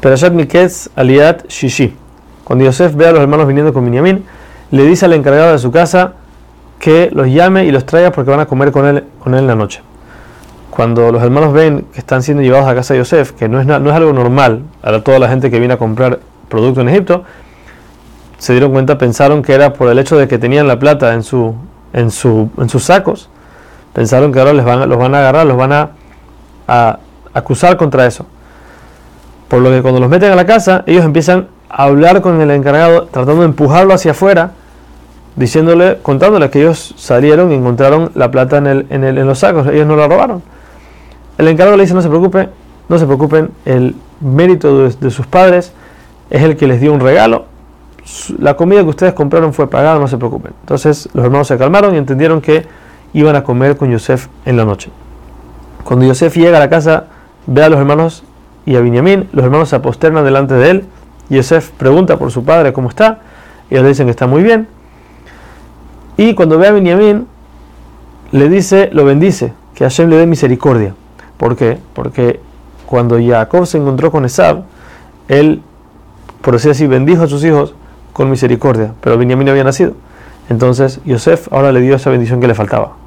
Perashat Miketz Aliat Shishi. Cuando Yosef ve a los hermanos viniendo con Binyamin, le dice al encargado de su casa que los llame y los traiga porque van a comer con él, con él en la noche. Cuando los hermanos ven que están siendo llevados a casa de Yosef, que no es, no es algo normal a toda la gente que viene a comprar producto en Egipto, se dieron cuenta, pensaron que era por el hecho de que tenían la plata en, su, en, su, en sus sacos, pensaron que ahora les van, los van a agarrar, los van a, a acusar contra eso. Por lo que cuando los meten a la casa, ellos empiezan a hablar con el encargado, tratando de empujarlo hacia afuera, diciéndole, contándole que ellos salieron y encontraron la plata en, el, en, el, en los sacos, ellos no la robaron. El encargado le dice, no se preocupe, no se preocupen, el mérito de, de sus padres es el que les dio un regalo, la comida que ustedes compraron fue pagada, no se preocupen. Entonces los hermanos se calmaron y entendieron que iban a comer con Yosef en la noche. Cuando Yosef llega a la casa, ve a los hermanos y a Binyamin, los hermanos se aposternan delante de él. Yosef pregunta por su padre cómo está, ellos le dicen que está muy bien. Y cuando ve a Binyamin, le dice, lo bendice, que Hashem le dé misericordia. ¿Por qué? Porque cuando Jacob se encontró con Esab, él, por decir así, bendijo a sus hijos con misericordia, pero Benjamín había nacido. Entonces Yosef ahora le dio esa bendición que le faltaba.